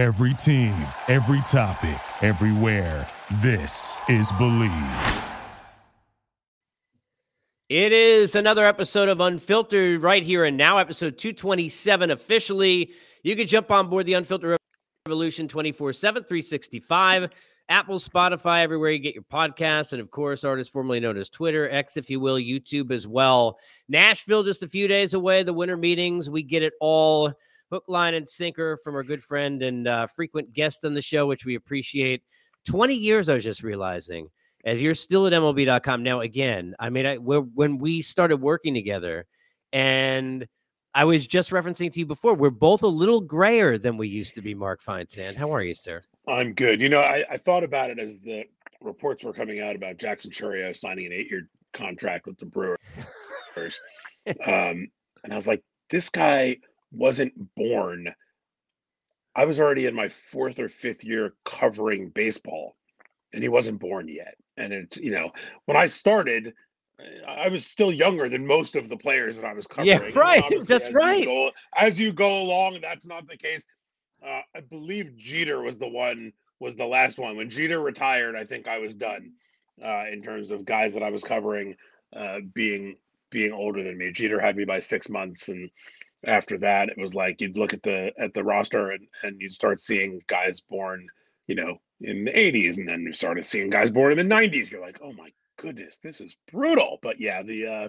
Every team, every topic, everywhere. This is Bleav. It is another episode of Unfiltered right here and now, episode 227 officially. You can jump on board the Unfiltered Revolution 24 7, 365. Apple, Spotify, everywhere you get your podcasts, and of course, artists formerly known as Twitter, X, if you will, YouTube as well. Nashville, just a few days away. The winter meetings, we get it all hook, line, and sinker from our good friend and uh, frequent guest on the show, which we appreciate. 20 years, I was just realizing, as you're still at MLB.com. Now, again, I mean, I, when we started working together, and I was just referencing to you before, we're both a little grayer than we used to be, Mark Feinsand. How are you, sir? I'm good. You know, I, I thought about it as the reports were coming out about Jackson Chourio signing an eight year contract with the Brewers. um, and I was like, this guy wasn't born. I was already in my fourth or fifth year covering baseball, and he wasn't born yet. And it, you know, when I started, I was still younger than most of the players that I was covering. Yeah, right. That's as right. You go, as you go along, that's not the case. Uh, I believe Jeter was the one, was the last one. When Jeter retired, I think I was done uh, in terms of guys that I was covering uh, being being older than me. Jeter had me by six months, and after that, it was like you'd look at the at the roster and, and you'd start seeing guys born, you know, in the 80s, and then you started seeing guys born in the 90s. You're like, oh my goodness, this is brutal. But yeah, the uh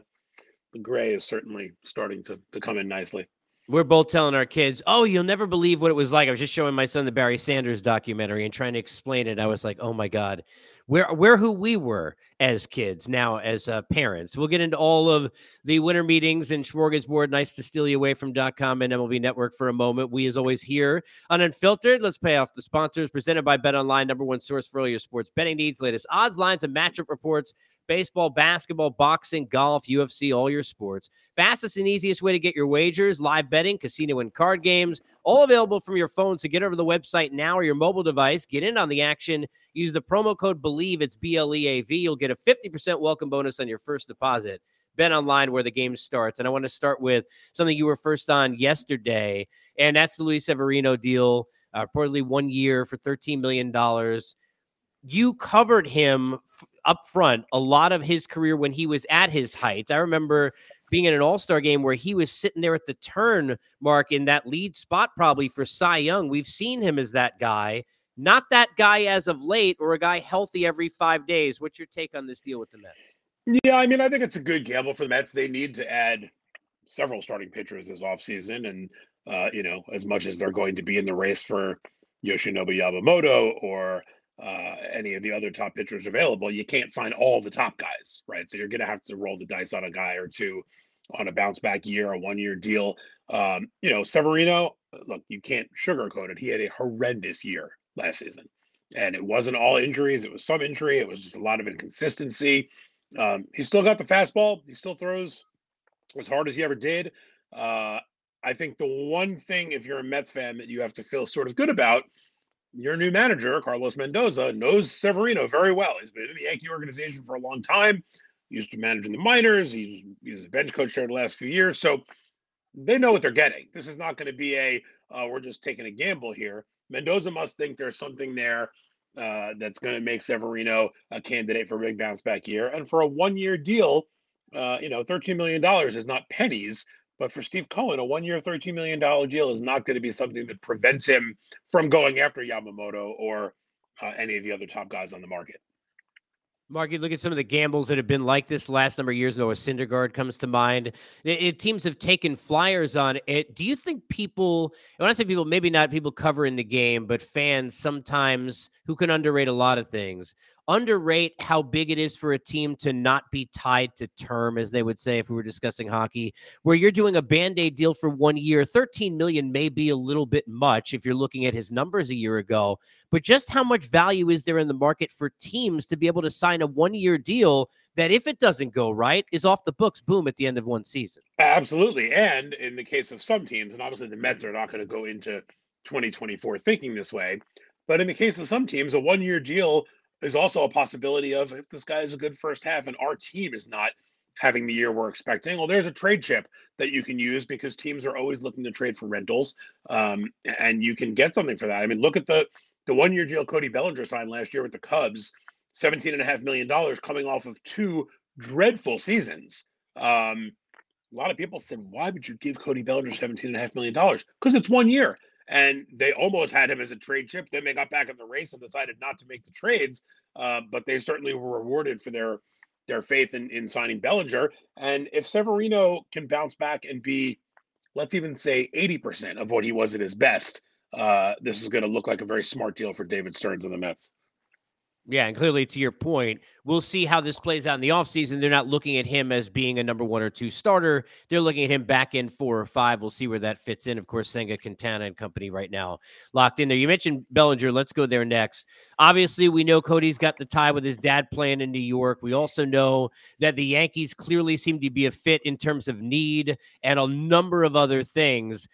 the gray is certainly starting to to come in nicely. We're both telling our kids, "Oh, you'll never believe what it was like." I was just showing my son the Barry Sanders documentary and trying to explain it. I was like, "Oh my god, we're we're who we were as kids now as uh, parents." We'll get into all of the winter meetings and smorgasbord. Nice to steal you away from .com and MLB Network for a moment. We, as always, here on Unfiltered. Let's pay off the sponsors. Presented by Bet Online, number one source for all your sports betting needs. Latest odds, lines, and matchup reports baseball, basketball, boxing, golf, UFC, all your sports. Fastest and easiest way to get your wagers, live betting, casino, and card games, all available from your phone. So get over to the website now or your mobile device. Get in on the action. Use the promo code BLEAV. It's B L E A V. You'll get a 50% welcome bonus on your first deposit. Bet online where the game starts. And I want to start with something you were first on yesterday, and that's the Luis Severino deal. Uh, reportedly one year for $13 million you covered him f- up front a lot of his career when he was at his heights. I remember being in an All Star game where he was sitting there at the turn mark in that lead spot, probably for Cy Young. We've seen him as that guy, not that guy as of late, or a guy healthy every five days. What's your take on this deal with the Mets? Yeah, I mean, I think it's a good gamble for the Mets. They need to add several starting pitchers this offseason. And, uh, you know, as much as they're going to be in the race for Yoshinobu Yamamoto or uh, any of the other top pitchers available, you can't sign all the top guys, right? So you're going to have to roll the dice on a guy or two on a bounce back year, a one year deal. Um, you know, Severino, look, you can't sugarcoat it. He had a horrendous year last season, and it wasn't all injuries. It was some injury. It was just a lot of inconsistency. Um, he still got the fastball. He still throws as hard as he ever did. Uh, I think the one thing, if you're a Mets fan, that you have to feel sort of good about your new manager, Carlos Mendoza, knows Severino very well. He's been in the Yankee organization for a long time. He used to manage in the minors. He's he's a bench coach there the last few years, so they know what they're getting. This is not going to be a uh, we're just taking a gamble here. Mendoza must think there's something there uh, that's going to make Severino a candidate for a big bounce back year. And for a one year deal, uh, you know, $13 million is not pennies. But for Steve Cohen, a one year, $13 million deal is not going to be something that prevents him from going after Yamamoto or uh, any of the other top guys on the market. Mark, you look at some of the gambles that have been like this last number of years. Noah Syndergaard comes to mind. It, it, teams have taken flyers on it. Do you think people, when I say people, maybe not people covering the game, but fans sometimes who can underrate a lot of things, underrate how big it is for a team to not be tied to term, as they would say if we were discussing hockey, where you're doing a band aid deal for one year. 13 million may be a little bit much if you're looking at his numbers a year ago, but just how much value is there in the market for teams to be able to sign a one year deal that, if it doesn't go right, is off the books, boom, at the end of one season? Absolutely. And in the case of some teams, and obviously the Mets are not going to go into 2024 thinking this way. But in the case of some teams, a one year deal there's also a possibility of if this guy is a good first half and our team is not having the year we're expecting. Well, there's a trade chip that you can use because teams are always looking to trade for rentals, um, and you can get something for that. I mean, look at the the one year deal Cody Bellinger signed last year with the Cubs, seventeen and a half million dollars, coming off of two dreadful seasons. Um, a lot of people said, why would you give Cody Bellinger seventeen and a half million dollars? Because it's one year. And they almost had him as a trade chip. Then they got back in the race and decided not to make the trades. Uh, but they certainly were rewarded for their their faith in, in signing Bellinger. And if Severino can bounce back and be, let's even say 80% of what he was at his best, uh, this is going to look like a very smart deal for David Stearns and the Mets. Yeah, and clearly to your point, we'll see how this plays out in the offseason. They're not looking at him as being a number one or two starter. They're looking at him back in four or five. We'll see where that fits in. Of course, Senga Quintana and company right now locked in there. You mentioned Bellinger. Let's go there next. Obviously, we know Cody's got the tie with his dad playing in New York. We also know that the Yankees clearly seem to be a fit in terms of need and a number of other things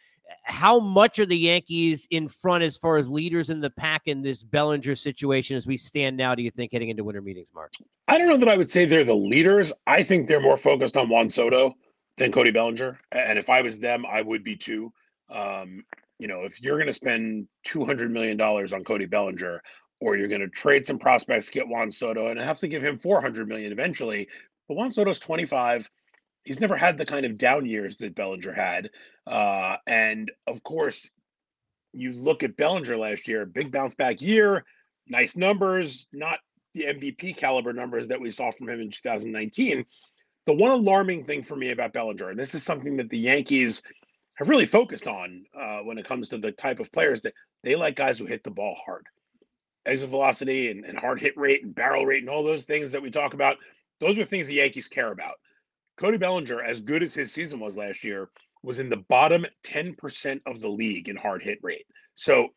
how much are the Yankees in front as far as leaders in the pack in this Bellinger situation as we stand now? Do you think heading into winter meetings, Mark? I don't know that I would say they're the leaders. I think they're more focused on Juan Soto than Cody Bellinger. And if I was them, I would be too. Um, you know, if you're going to spend $200 million on Cody Bellinger, or you're going to trade some prospects, get Juan Soto, and have to give him 400 million eventually. But Juan Soto's 25 he's never had the kind of down years that Bellinger had. Uh, and of course, you look at Bellinger last year, big bounce back year, nice numbers, not the MVP caliber numbers that we saw from him in 2019. The one alarming thing for me about Bellinger, and this is something that the Yankees have really focused on uh, when it comes to the type of players that they like guys who hit the ball hard. Exit velocity and, and hard hit rate and barrel rate and all those things that we talk about, those are things the Yankees care about. Cody Bellinger, as good as his season was last year, was in the bottom 10% of the league in hard hit rate. So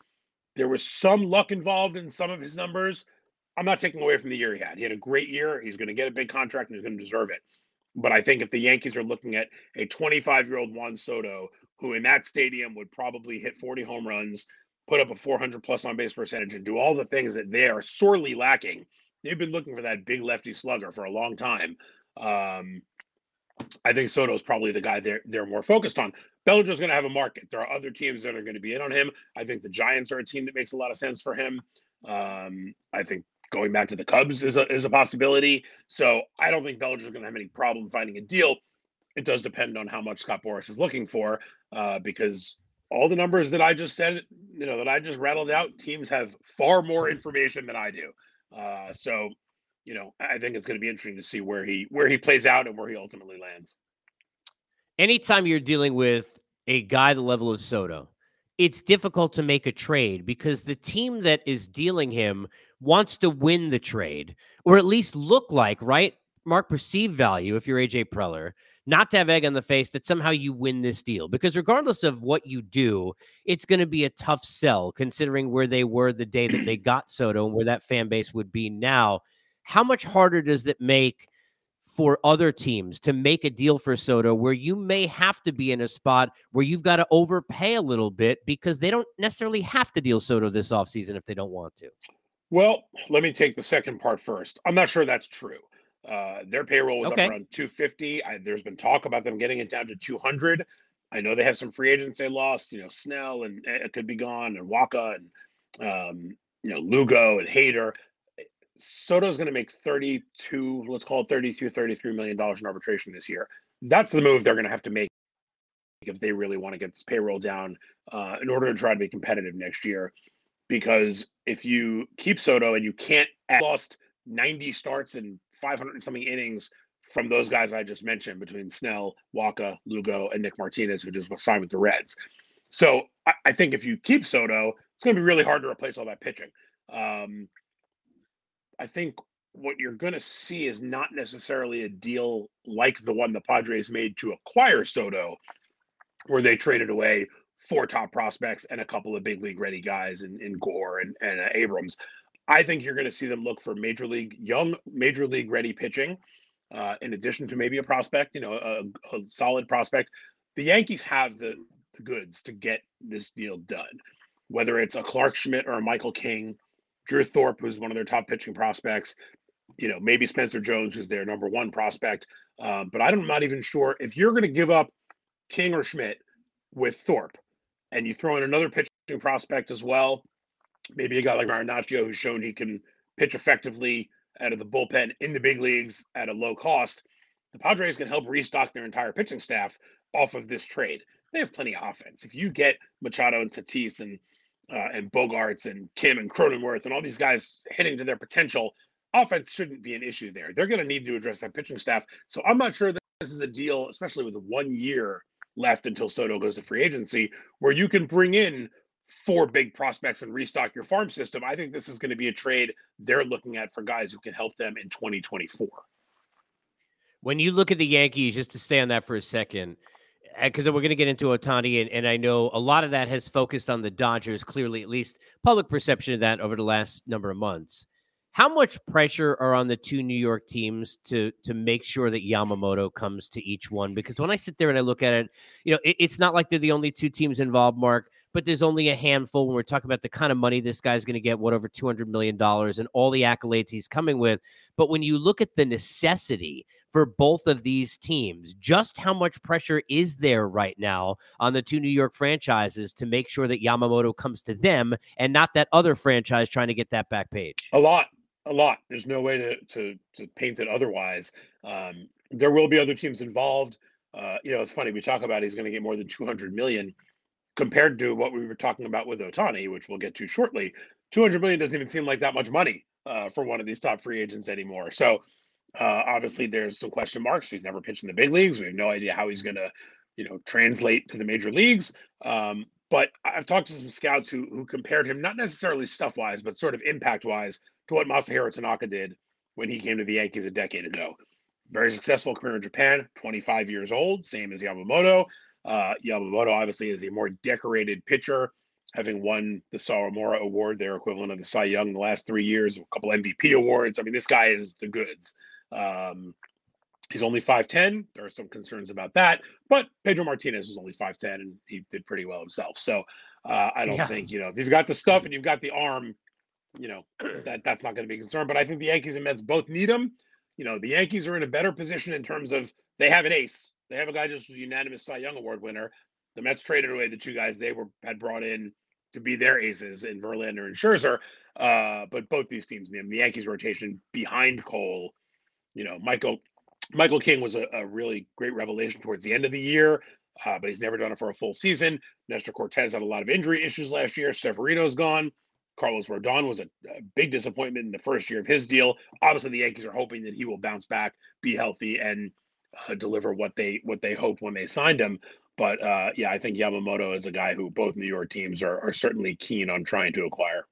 there was some luck involved in some of his numbers. I'm not taking away from the year he had. He had a great year. He's going to get a big contract and he's going to deserve it. But I think if the Yankees are looking at a 25 year old Juan Soto, who in that stadium would probably hit 40 home runs, put up a 400 plus on base percentage, and do all the things that they are sorely lacking, they've been looking for that big lefty slugger for a long time. Um, I think Soto is probably the guy they're they're more focused on. Bellinger's going to have a market. There are other teams that are going to be in on him. I think the Giants are a team that makes a lot of sense for him. Um, I think going back to the Cubs is a is a possibility. So I don't think Bellinger's going to have any problem finding a deal. It does depend on how much Scott Boras is looking for, uh, because all the numbers that I just said, you know, that I just rattled out, teams have far more information than I do. Uh, so you know, I think it's going to be interesting to see where he where he plays out and where he ultimately lands. Anytime you're dealing with a guy the level of Soto, it's difficult to make a trade because the team that is dealing him wants to win the trade or at least look like, right? Mark perceived value if you're AJ Preller, not to have egg on the face that somehow you win this deal. Because regardless of what you do, it's going to be a tough sell considering where they were the day that they got Soto and where that fan base would be now how much harder does it make for other teams to make a deal for Soto where you may have to be in a spot where you've got to overpay a little bit because they don't necessarily have to deal Soto this offseason if they don't want to? Well, let me take the second part first. I'm not sure that's true. Uh, their payroll was okay. up around 250. I, there's been talk about them getting it down to 200. I know they have some free agents they lost. You know, Snell and it eh, could be gone, and Wacha and um, you know Lugo and Hader. Soto's going to make 32, let's call it 32, 33 million dollars in arbitration this year. That's the move they're going to have to make if they really want to get this payroll down uh, in order to try to be competitive next year. Because if you keep Soto and you can't add, lost 90 starts and 500 and something innings from those guys I just mentioned between Snell, Wacha, Lugo, and Nick Martinez, who just signed with the Reds. So I, I think if you keep Soto, it's going to be really hard to replace all that pitching. Um, I think what you're going to see is not necessarily a deal like the one the Padres made to acquire Soto, where they traded away four top prospects and a couple of big league ready guys in, in Gore and, and uh, Abrams. I think you're going to see them look for major league, young major league ready pitching, uh, in addition to maybe a prospect, you know, a, a solid prospect. The Yankees have the, the goods to get this deal done, whether it's a Clarke Schmidt or a Michael King Drew Thorpe, who's one of their top pitching prospects, you know, maybe Spencer Jones, who's their number one prospect. Um, but I'm not even sure if you're going to give up King or Schmidt with Thorpe and you throw in another pitching prospect as well. Maybe a guy like Marinaccio who's shown he can pitch effectively out of the bullpen in the big leagues at a low cost. The Padres can help restock their entire pitching staff off of this trade. They have plenty of offense. If you get Machado and Tatis and uh, and Bogaerts and Kim and Cronenworth and all these guys hitting to their potential, offense shouldn't be an issue there. They're going to need to address that pitching staff. So I'm not sure that this is a deal, especially with one year left until Soto goes to free agency, where you can bring in four big prospects and restock your farm system. I think this is going to be a trade they're looking at for guys who can help them in 2024. When you look at the Yankees, just to stay on that for a second, Uh, because we're going to get into Ohtani, and, and I know a lot of that has focused on the Dodgers, clearly, at least public perception of that over the last number of months. How much pressure are on the two New York teams to to make sure that Yamamoto comes to each one? Because when I sit there and I look at it, you know, it, it's not like they're the only two teams involved, Mark. But there's only a handful when we're talking about the kind of money this guy's going to get, what over two hundred million dollars, and all the accolades he's coming with. But when you look at the necessity for both of these teams, just how much pressure is there right now on the two New York franchises to make sure that Yamamoto comes to them and not that other franchise trying to get that back page? A lot a lot. There's no way to to to paint it otherwise. Um, there will be other teams involved. Uh, you know, it's funny we talk about he's going to get more than 200 million compared to what we were talking about with Ohtani, which we'll get to shortly. 200 million doesn't even seem like that much money uh, for one of these top free agents anymore. So uh, obviously, there's some question marks. He's never pitched in the big leagues. We have no idea how he's going to, you know, translate to the major leagues. Um, but I've talked to some scouts who who compared him not necessarily stuff wise, but sort of impact wise to what Masahiro Tanaka did when he came to the Yankees a decade ago. Very successful career in Japan, 25 years old, same as Yamamoto. Uh, Yamamoto obviously is a more decorated pitcher, having won the Sawamura Award, their equivalent of the Cy Young, the last three years, a couple MVP awards. I mean, this guy is the goods. Um, he's only 5'10. There are some concerns about that, but Pedro Martinez was only 5'10 and he did pretty well himself. So uh, I don't yeah. think, you know, if you've got the stuff and you've got the arm, you know, that that's not going to be a concern. But I think the Yankees and Mets both need him. You know, the Yankees are in a better position in terms of they have an ace. They have a guy just unanimous Cy Young Award winner. The Mets traded away the two guys they were had brought in to be their aces in Verlander and Scherzer. Uh, but both these teams, the, the Yankees rotation behind Cole, you know, Michael Michael King was a, a really great revelation towards the end of the year. Uh, but he's never done it for a full season. Nestor Cortes had a lot of injury issues last year. Severino's gone. Carlos Rodon was a, a, big disappointment in the first year of his deal. Obviously, the Yankees are hoping that he will bounce back, be healthy, and uh, deliver what they what they hoped when they signed him. But uh, yeah, I think Yamamoto is a guy who both New York teams are, are certainly keen on trying to acquire.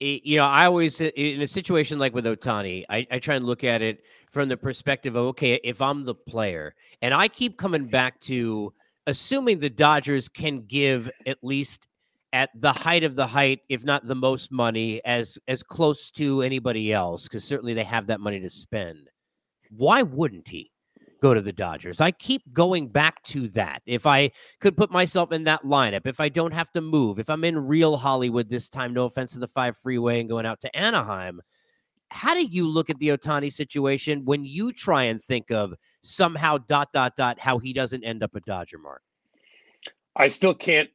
You know, I always in a situation like with Ohtani, I, I try and look at it from the perspective of okay, if I'm the player, and I keep coming back to assuming the Dodgers can give at least at the height of the height, if not the most money, as as close to anybody else, because certainly they have that money to spend. Why wouldn't he go to the Dodgers? I keep going back to that. If I could put myself in that lineup, if I don't have to move, if I'm in real Hollywood this time, no offense to the five freeway and going out to Anaheim. How do you look at the Ohtani situation when you try and think of somehow dot dot dot how he doesn't end up a Dodger mark? I still can't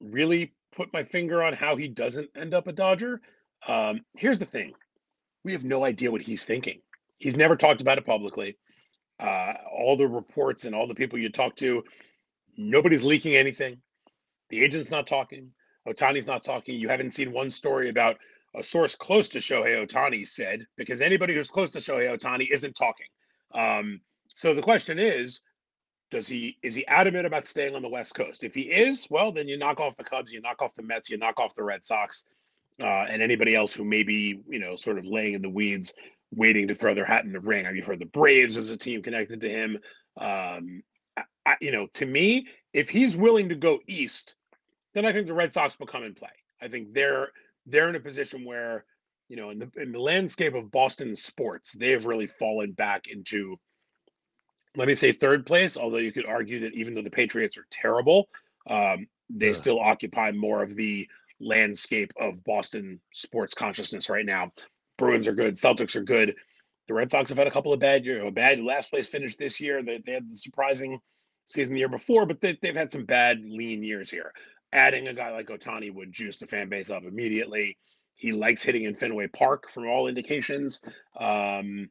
really put my finger on how he doesn't end up a Dodger. Um, here's the thing we have no idea what he's thinking. He's never talked about it publicly. Uh, all the reports and all the people you talk to, nobody's leaking anything. The agent's not talking. Ohtani's not talking. You haven't seen one story about a source close to Shohei Ohtani said, because anybody who's close to Shohei Ohtani isn't talking. Um, so the question is, does he is he adamant about staying on the West Coast? If he is, well, then you knock off the Cubs, you knock off the Mets, you knock off the Red Sox, uh, and anybody else who may be you know sort of laying in the weeds, waiting to throw their hat in the ring. I mean, you've heard the Braves as a team connected to him. Um, I, you know, to me, if he's willing to go east, then I think the Red Sox will come in play. I think they're they're in a position where you know in the in the landscape of Boston sports, they've really fallen back into let me say third place, although you could argue that even though the Patriots are terrible, um, they still occupy more of the landscape of Boston sports consciousness right now. Bruins are good, Celtics are good. The Red Sox have had a couple of bad, you know, bad last place finish this year. They, they had the surprising season the year before, but they, they've had some bad lean years here. Adding a guy like Ohtani would juice the fan base up immediately. He likes hitting in Fenway Park from all indications. Um,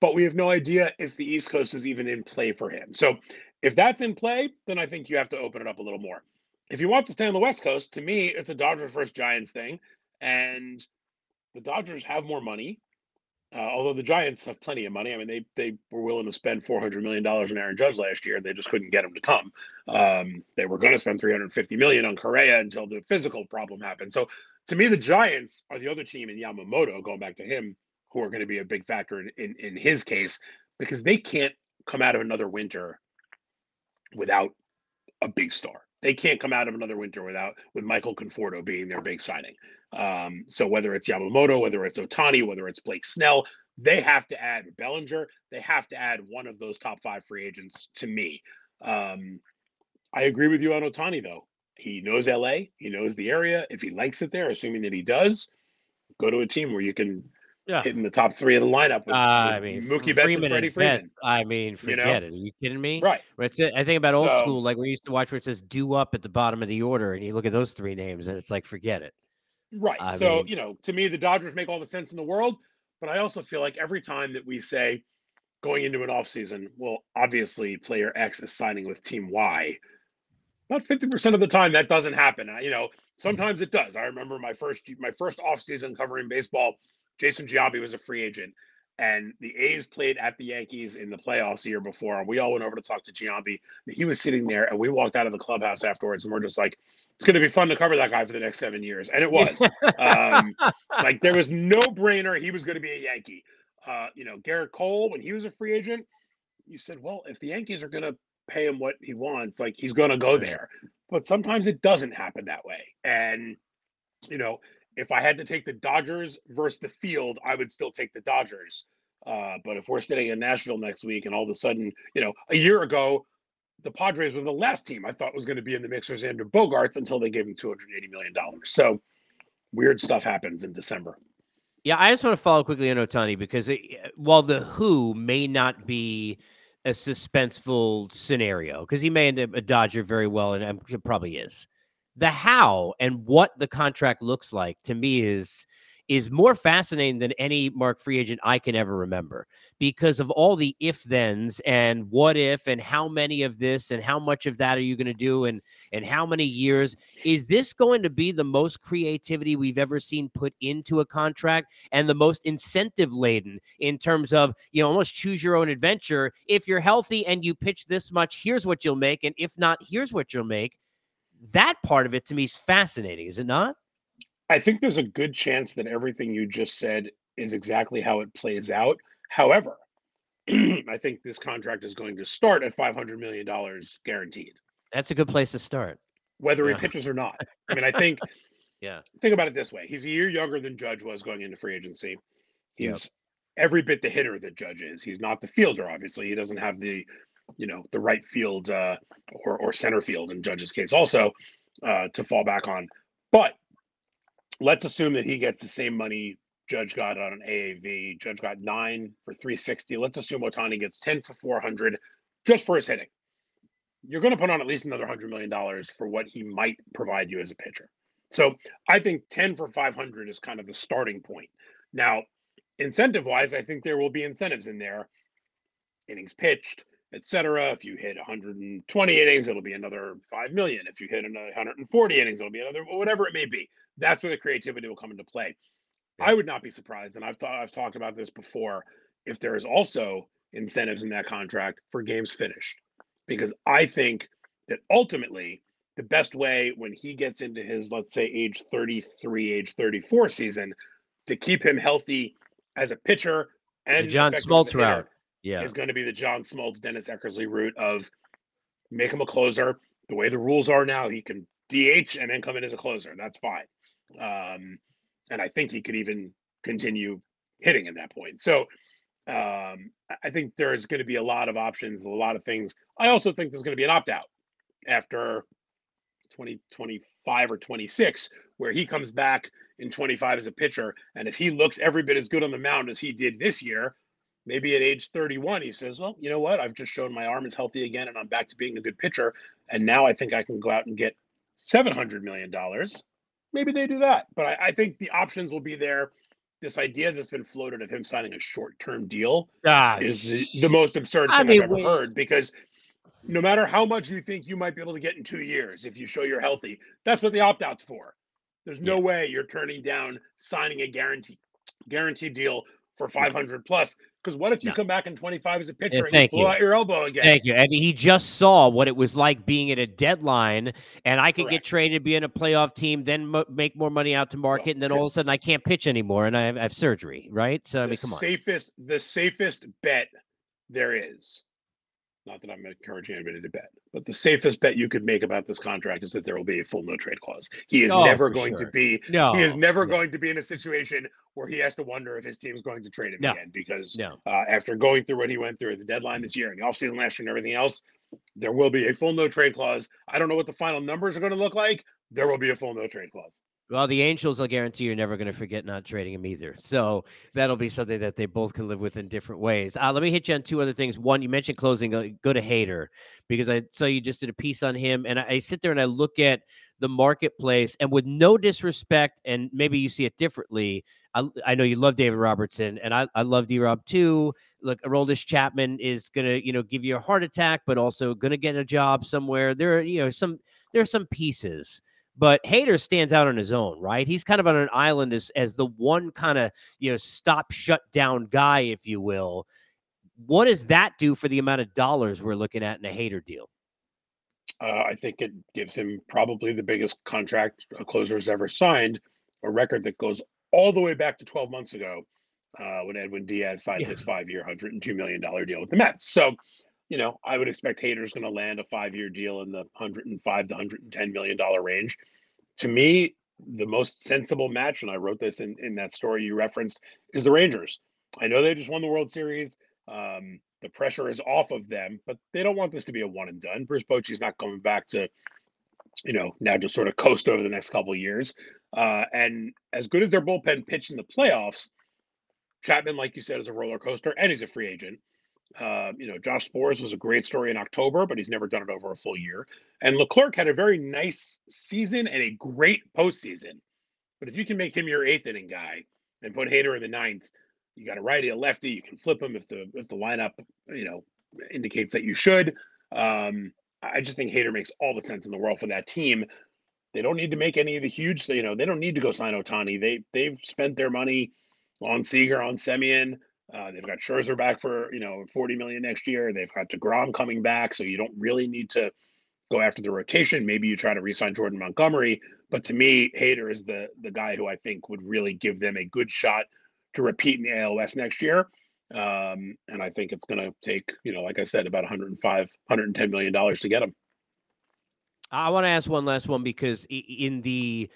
but we have no idea if the East Coast is even in play for him. So if that's in play, then I think you have to open it up a little more. If you want to stay on the West Coast, to me, it's a Dodgers versus Giants thing. And the Dodgers have more money. Uh, although the Giants have plenty of money, I mean they they were willing to spend four hundred million dollars on Aaron Judge last year, they just couldn't get him to come. Um, they were going to spend three hundred fifty million on Correa until the physical problem happened. So to me, the Giants are the other team in Yamamoto. Going back to him, who are going to be a big factor in, in, in his case because they can't come out of another winter without a big star. They can't come out of another winter without with Michael Conforto being their big signing. Um, so whether it's Yamamoto, whether it's Ohtani, whether it's Blake Snell, they have to add Bellinger. They have to add one of those top five free agents to me. Um, I agree with you on Ohtani, though. He knows LA. He knows the area. If he likes it there, assuming that he does, go to a team where you can yeah. in the top three of the lineup with, uh, I mean, Mookie Betts and Freddie Freeman. I mean, forget you know? it. Are you kidding me? Right. It's it. I think about old so, school, like we used to watch where it says "due up" at the bottom of the order, and you look at those three names, and it's like, forget it. Right. I so mean, you know, to me, the Dodgers make all the sense in the world, but I also feel like every time that we say going into an offseason, well, obviously player X is signing with team Y. About 50% of the time that doesn't happen. You know, mm-hmm. sometimes it does. I remember my first my first offseason covering baseball Jason Giambi was a free agent, and the A's played at the Yankees in the playoffs the year before. And we all went over to talk to Giambi. He was sitting there, and we walked out of the clubhouse afterwards, and we're just like, "It's going to be fun to cover that guy for the next seven years," and it was. um, like there was no brainer he was going to be a Yankee. Uh, you know, Gerrit Cole when he was a free agent, you said, "Well, if the Yankees are going to pay him what he wants, like he's going to go there." But sometimes it doesn't happen that way, and you know if I had to take the Dodgers versus the field, I would still take the Dodgers. Uh, but if we're sitting in Nashville next week and all of a sudden, you know, a year ago, the Padres were the last team I thought was going to be in the mix for Xander Bogaerts until they gave him $280 million. So weird stuff happens in December. Yeah, I just want to follow quickly on Ohtani because it, while the who may not be a suspenseful scenario, because he may end up a Dodger very well, and probably is the how and what the contract looks like to me is is more fascinating than any mark free agent I can ever remember because of all the if thens and what if and how many of this and how much of that are you going to do and and how many years. Is this going to be the most creativity we've ever seen put into a contract and the most incentive laden in terms of you know almost choose your own adventure? If you're healthy and you pitch this much here's what you'll make and if not here's what you'll make. That part of it to me is fascinating, is it not? I think there's a good chance that everything you just said is exactly how it plays out. However, I think this contract is going to start at $500 million guaranteed. That's a good place to start. Whether yeah. he pitches or not. I mean, I think, yeah. Think about it this way he's a year younger than Judge was going into free agency. He's yep. every bit the hitter that Judge is. He's not the fielder, obviously. He doesn't have the you know the right field uh, or or center field in Judge's case also uh, to fall back on. But let's assume that he gets the same money Judge got on an AAV. Judge got nine for 360. Let's assume Ohtani gets 10 for 400 just for his hitting. You're going to put on at least another $100 million for what he might provide you as a pitcher. So I think 10 for 500 is kind of the starting point. Now, incentive wise, I think there will be incentives in there innings pitched, etc. If you hit 120 innings, it'll be another 5 million. If you hit another 140 innings, it'll be another whatever it may be. That's where the creativity will come into play. I would not be surprised, and I've, ta- I've talked about this before, if there is also incentives in that contract for games finished. Because I think that ultimately the best way when he gets into his, let's say, age 33, age 34 season, to keep him healthy as a pitcher and the John Smoltz route yeah. is going to be the John Smoltz, Dennis Eckersley route of make him a closer. The way the rules are now, he can DH and then come in as a closer. That's fine. Um, and I think he could even continue hitting at that point. So um, I think there's going to be a lot of options, a lot of things. I also think there's going to be an opt out after 2025 or 26, where he comes back in 25 as a pitcher. And if he looks every bit as good on the mound as he did this year, maybe at age 31, he says, Well, you know what? I've just shown my arm is healthy again and I'm back to being a good pitcher. And now I think I can go out and get $700 million. Maybe they do that. But I, I think the options will be there. This idea that's been floated of him signing a short term deal Ah, is the, the most absurd I thing mean, I've ever we- heard because no matter how much you think you might be able to get in two years, if you show you're healthy, that's what the opt out's for. There's no way you're turning down signing a guarantee guaranteed deal for 500 plus. Because what if you No. come back in 25 as a pitcher and thank you blow you. out your elbow again? Thank you. And he just saw what it was like being at a deadline, and I could get traded, be in a playoff team, then mo- make more money out to market, and then all of a sudden I can't pitch anymore, and I have, I have surgery, right? So I mean, come on. safest, the safest bet there is. Not that I'm encouraging anybody to bet, but the safest bet you could make about this contract is that there will be a full no trade clause. He is Oh, never going sure. to be No, he is never no. going to be in a situation where he has to wonder if his team's going to trade him No. again because No. uh, after going through what he went through at the deadline this year and the offseason last year and everything else, there will be a full no trade clause. I don't know what the final numbers are going to look like. There will be a full no trade clause. Well, the Angels, I'll guarantee you're never going to forget not trading him either. So that'll be something that they both can live with in different ways. Uh, let me hit you on two other things. One, you mentioned closing. Uh, go to Hader because I saw you just did a piece on him, and I, I sit there and I look at the marketplace, and with no disrespect, and maybe you see it differently. I, I know you love David Robertson, and I, I love D Rob too. Look, Aroldis Chapman is gonna, you know, give you a heart attack, but also gonna get a job somewhere. There are, you know, some there are some pieces but Hader stands out on his own, right? He's kind of on an island as as the one kind of you know stop shut down guy, if you will. What does that do for the amount of dollars we're looking at in a Hader deal? Uh, I think it gives him probably the biggest contract a closer's ever signed, a record that goes all the way back to 12 months ago uh, when Edwin Diaz signed Yeah. his five-year, $102 million deal with the Mets. So, you know, I would expect Hader's going to land a five-year deal in the 105 to 110 million dollar range. To me, the most sensible match, and I wrote this in, in that story you referenced, is the Rangers. I know they just won the World Series. Um, the pressure is off of them, but they don't want this to be a one and done. Bruce Bochy's not coming back to, you know, now just sort of coast over the next couple years. Uh, and as good as their bullpen pitched in the playoffs, Chapman, like you said, is a roller coaster, and he's a free agent. Uh, you know, Josh Sborz was a great story in October, but he's never done it over a full year. And Leclerc had a very nice season and a great postseason. But if you can make him your eighth inning guy and put Hader in the ninth, you got a righty, a lefty. You can flip him if the if the lineup you know indicates that you should. Um, I just think Hader makes all the sense in the world for that team. They don't need to make any of the huge, you know, they don't need to go sign Ohtani. They they've spent their money on Seager, on Semien. Uh, they've got Scherzer back for you know 40 million next year. They've got Degrom coming back, so you don't really need to go after the rotation. Maybe you try to re-sign Jordan Montgomery, but to me, Hader is the the guy who I think would really give them a good shot to repeat in the ALS next year. Um, and I think it's going to take, you know, like I said, about 105, 110 million dollars to get him. I want to ask one last one because in the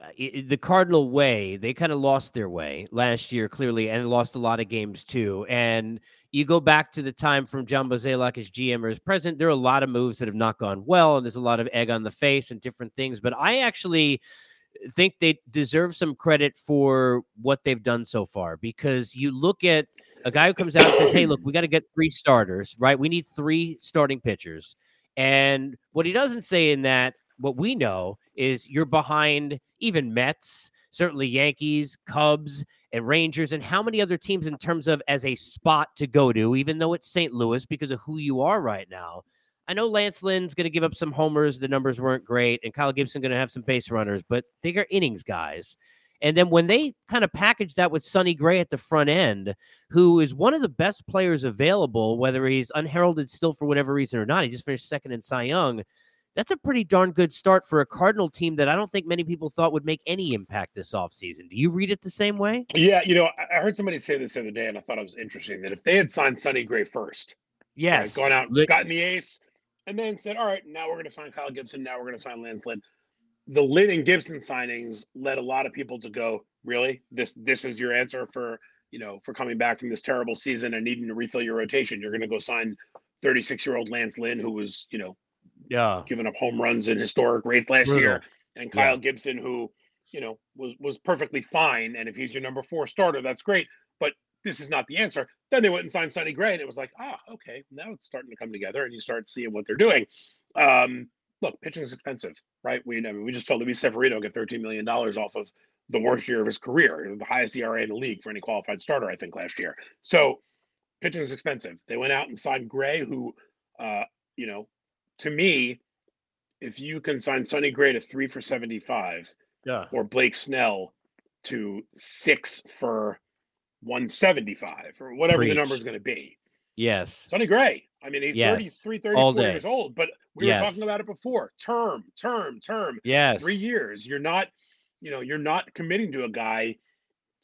uh, i- the Cardinal way, they kind of lost their way last year, clearly, and lost a lot of games too. And you go back to the time from John Mozeliak as GM or as president, there are a lot of moves that have not gone well, and there's a lot of egg on the face and different things. But I actually think they deserve some credit for what they've done so far because you look at a guy who comes out and says, Hey, look, we got to get three starters, right? We need three starting pitchers. And what he doesn't say in that, what we know is you're behind even Mets, certainly Yankees, Cubs, and Rangers, and how many other teams in terms of as a spot to go to, even though it's St. Louis because of who you are right now. I know Lance Lynn's going to give up some homers. The numbers weren't great, and Kyle Gibson going to have some base runners, but they are innings guys. And then when they kind of package that with Sonny Gray at the front end, who is one of the best players available, whether he's unheralded still for whatever reason or not, he just finished second in Cy Young. That's a pretty darn good start for a Cardinal team that I don't think many people thought would make any impact this offseason. Do you read it the same way? Yeah, you know, I I heard somebody say this the other day, and I thought it was interesting that if they had signed Sonny Gray first, right, Yes. gone out, Li- gotten the ace, and then said, "All right, now we're going to sign Kyle Gibson. Now we're going to sign Lance Lynn." The Lynn and Gibson signings led a lot of people to go, "Really? This this is your answer for you know for coming back from this terrible season and needing to refill your rotation? You're going to go sign 36 year old Lance Lynn, who was you know Yeah. giving up home runs in historic rates last Brutal. year, and Kyle Gibson, who you know was was perfectly fine. And if he's your number four starter, that's great. but this is not the answer. Then they went and signed Sonny Gray, and it was like, ah, okay, now it's starting to come together, and you start seeing what they're doing. Um, look, pitching is expensive, right? We I mean, we just told Luis Severino get $13 million off of the worst year of his career, the highest ERA in the league for any qualified starter, I think, last year. So pitching is expensive. They went out and signed Gray, who, uh, you know, to me, if you can sign Sonny Gray to three for 75 Yeah. or Blake Snell to six for 175 or whatever the number is going to be. Yes. Sonny Gray. I mean, he's Yes. 33, 34 years old, but we were talking about it before. Term, term, term. Yes. Three years. You're not, you know, you're not committing to a guy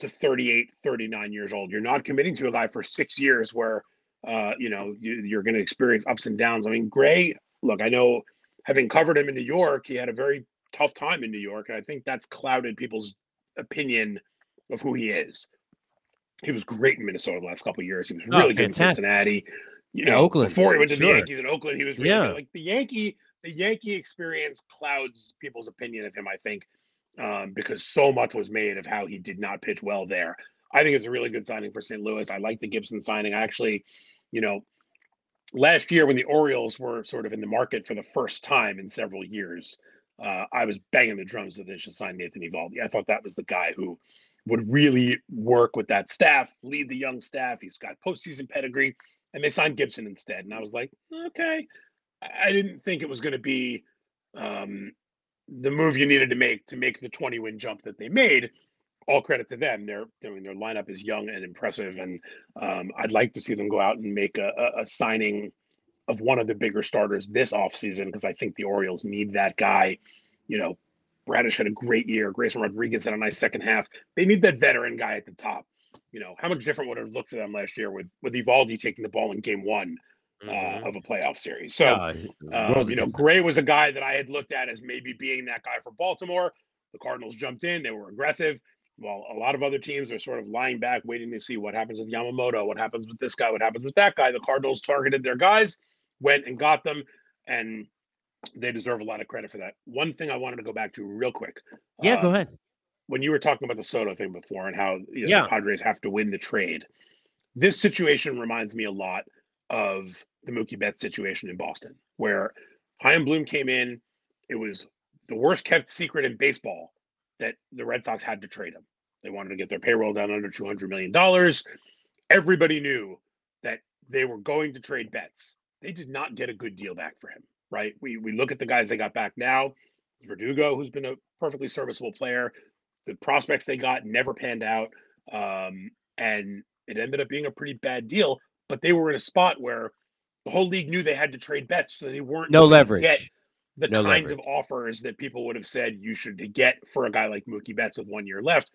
to 38, 39 years old. You're not committing to a guy for six years where, uh, you know, you, you're going to experience ups and downs. I mean, Gray, look, I know having covered him in New York, he had a very tough time in New York. And I think that's clouded people's opinion of who he is. He was great in Minnesota the last couple of years. He was Oh, really good in. Cincinnati. You know, Oakland, before he went to the sure. Yankees in Oakland, he was really Yeah. good. Like the Yankee, the Yankee experience clouds people's opinion of him, I think, um, because so much was made of how he did not pitch well there. I think it's a really good signing for St. Louis. I like the Gibson signing. I actually, you know, last year when the Orioles were sort of in the market for the first time in several years, uh, I was banging the drums that they should sign Nathan Eovaldi. I thought that was the guy who would really work with that staff, lead the young staff. He's got postseason pedigree, and they signed Gibson instead. And I was like, okay. I didn't think it was going to be um, the move you needed to make to make the 20 win jump that they made. All credit to them. Their I mean, their lineup is young and impressive, and um, I'd like to see them go out and make a, a, a signing of one of the bigger starters this offseason because I think the Orioles need that guy. You know, Bradish had a great year. Grayson Rodriguez had a nice second half. They need that veteran guy at the top. You know, how much different would it have looked for them last year with with Eovaldi taking the ball in game one Mhm. uh, of a playoff series? So, uh, world you know. Gray was a guy that I had looked at as maybe being that guy for Baltimore. The Cardinals jumped in, they were aggressive. While a lot of other teams are sort of lying back, waiting to see what happens with Yamamoto, what happens with this guy, what happens with that guy. The Cardinals targeted their guys, went and got them, and they deserve a lot of credit for that. One thing I wanted to go back to real quick. yeah, go um, ahead. when you were talking about the Soto thing before and how you know, Yeah. the Padres have to win the trade, this situation reminds me a lot of the Mookie Betts situation in Boston, where Chaim Bloom came in. It was the worst kept secret in baseball that the Red Sox had to trade him. They wanted to get their payroll down under two hundred million dollars. Everybody knew that they were going to trade Betts. They did not get a good deal back for him, right? We we look at the guys they got back now. Verdugo, who's been a perfectly serviceable player. The prospects they got never panned out. Um, and it ended up being a pretty bad deal, but they were in a spot where the whole league knew they had to trade Betts, so they weren't No leverage. The No kinds leverage. of offers that people would have said you should get for a guy like Mookie Betts with one year left.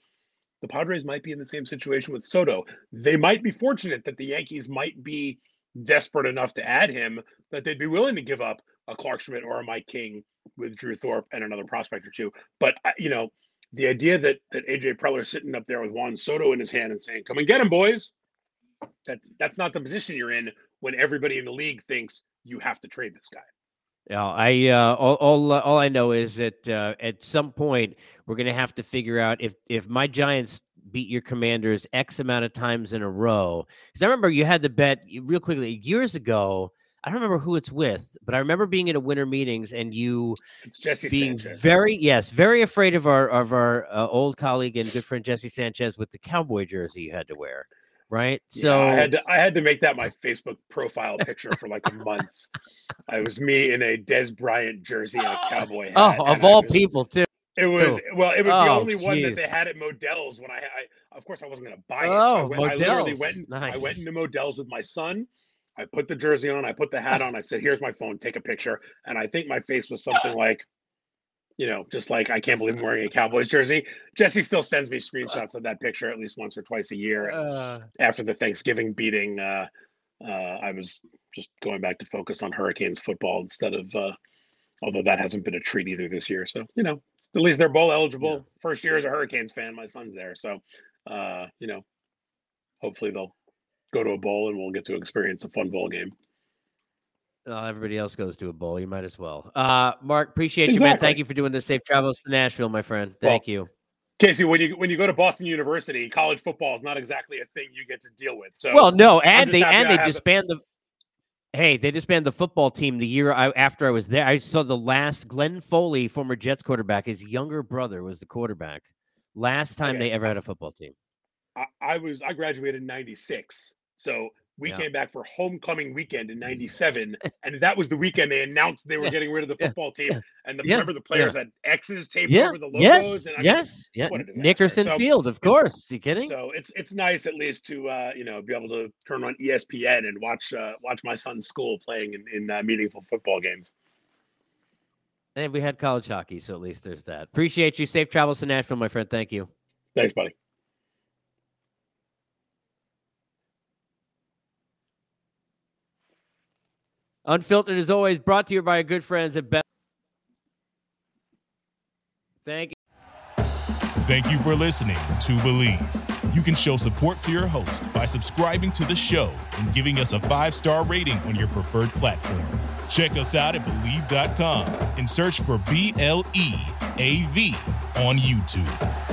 The Padres might be in the same situation with Soto. They might be fortunate that the Yankees might be desperate enough to add him that they'd be willing to give up a Clarke Schmidt or a Mike King with Drew Thorpe and another prospect or two. But uh, you know, the idea that that AJ Preller's sitting up there with Juan Soto in his hand and saying, "Come and get him, boys," that's that's not the position you're in when everybody in the league thinks you have to trade this guy. Yeah, I uh, all all, uh, all I know is that uh, at some point we're gonna have to figure out if if my Giants beat your Commanders X amount of times in a row. Because I remember you had the bet real quickly years ago. I don't remember who it's with, but I remember being at a winter meetings and you It's Jesse being Sanchez. very yes, very afraid of our of our uh, old colleague and good friend Jesse Sanchez with the cowboy jersey you had to wear, right? Yeah, So I had to I had to make that my Facebook profile picture for like a month. I was me in a Dez Bryant jersey and a cowboy oh, hat. oh, of all was- people too. It was well, it was the Oh, only one that they had at Modell's when I, I of course I wasn't gonna buy it. so I, Oh, went, I literally Modell's. went and- I went Nice. into Modell's with my son. I put the jersey on, I put the hat on, I said, Here's my phone, take a picture. And I think my face was something like, you know, just like I can't believe I'm wearing a Cowboys jersey. Jesse still sends me screenshots of that picture at least once or twice a year. Uh, After the Thanksgiving beating, uh, uh, I was just going back to focus on Hurricanes football instead of uh, although that hasn't been a treat either this year. So, you know, at least they're bowl eligible. First year as a Hurricanes fan, my son's there. So, uh, you know, hopefully they'll go to a bowl and we'll get to experience a fun bowl game. Well, everybody else goes to a bowl. You might as well. Uh, Mark, appreciate you, man. Thank you for doing this. Safe travels to Nashville, my friend. Well, Thank you. Casey, when you when you go to Boston University, college football is not exactly a thing you get to deal with. So well, no, and they and they have- disband the. Hey, they disbanded the football team the year I, after I was there. I saw the last Glenn Foley, former Jets quarterback. His younger brother was the quarterback. Last time Okay. they ever had a football team. I, I was I graduated in '96, so we Yeah. came back for homecoming weekend in '97, and that was the weekend they announced they were Yeah, getting rid of the yeah, football team. And the, yeah, remember the players had X's taped Yeah. over the logos. Yes. and I mean, Yes. Yeah. a disaster. Nickerson So, Field, of course. You kidding? So it's it's nice at least to uh, you know be able to turn on ESPN and watch uh, watch my son's school playing in, in uh, meaningful football games. And we had college hockey, so at least there's that. Appreciate you. Safe travels to Nashville, my friend. Thank you. Thanks, buddy. Unfiltered, as always, brought to you by our good friends at Bet. Thank you. Thank you for listening to Bleav. You can show support to your host by subscribing to the show and giving us a five star rating on your preferred platform. Check us out at Bleav.com and search for B L E A V on YouTube.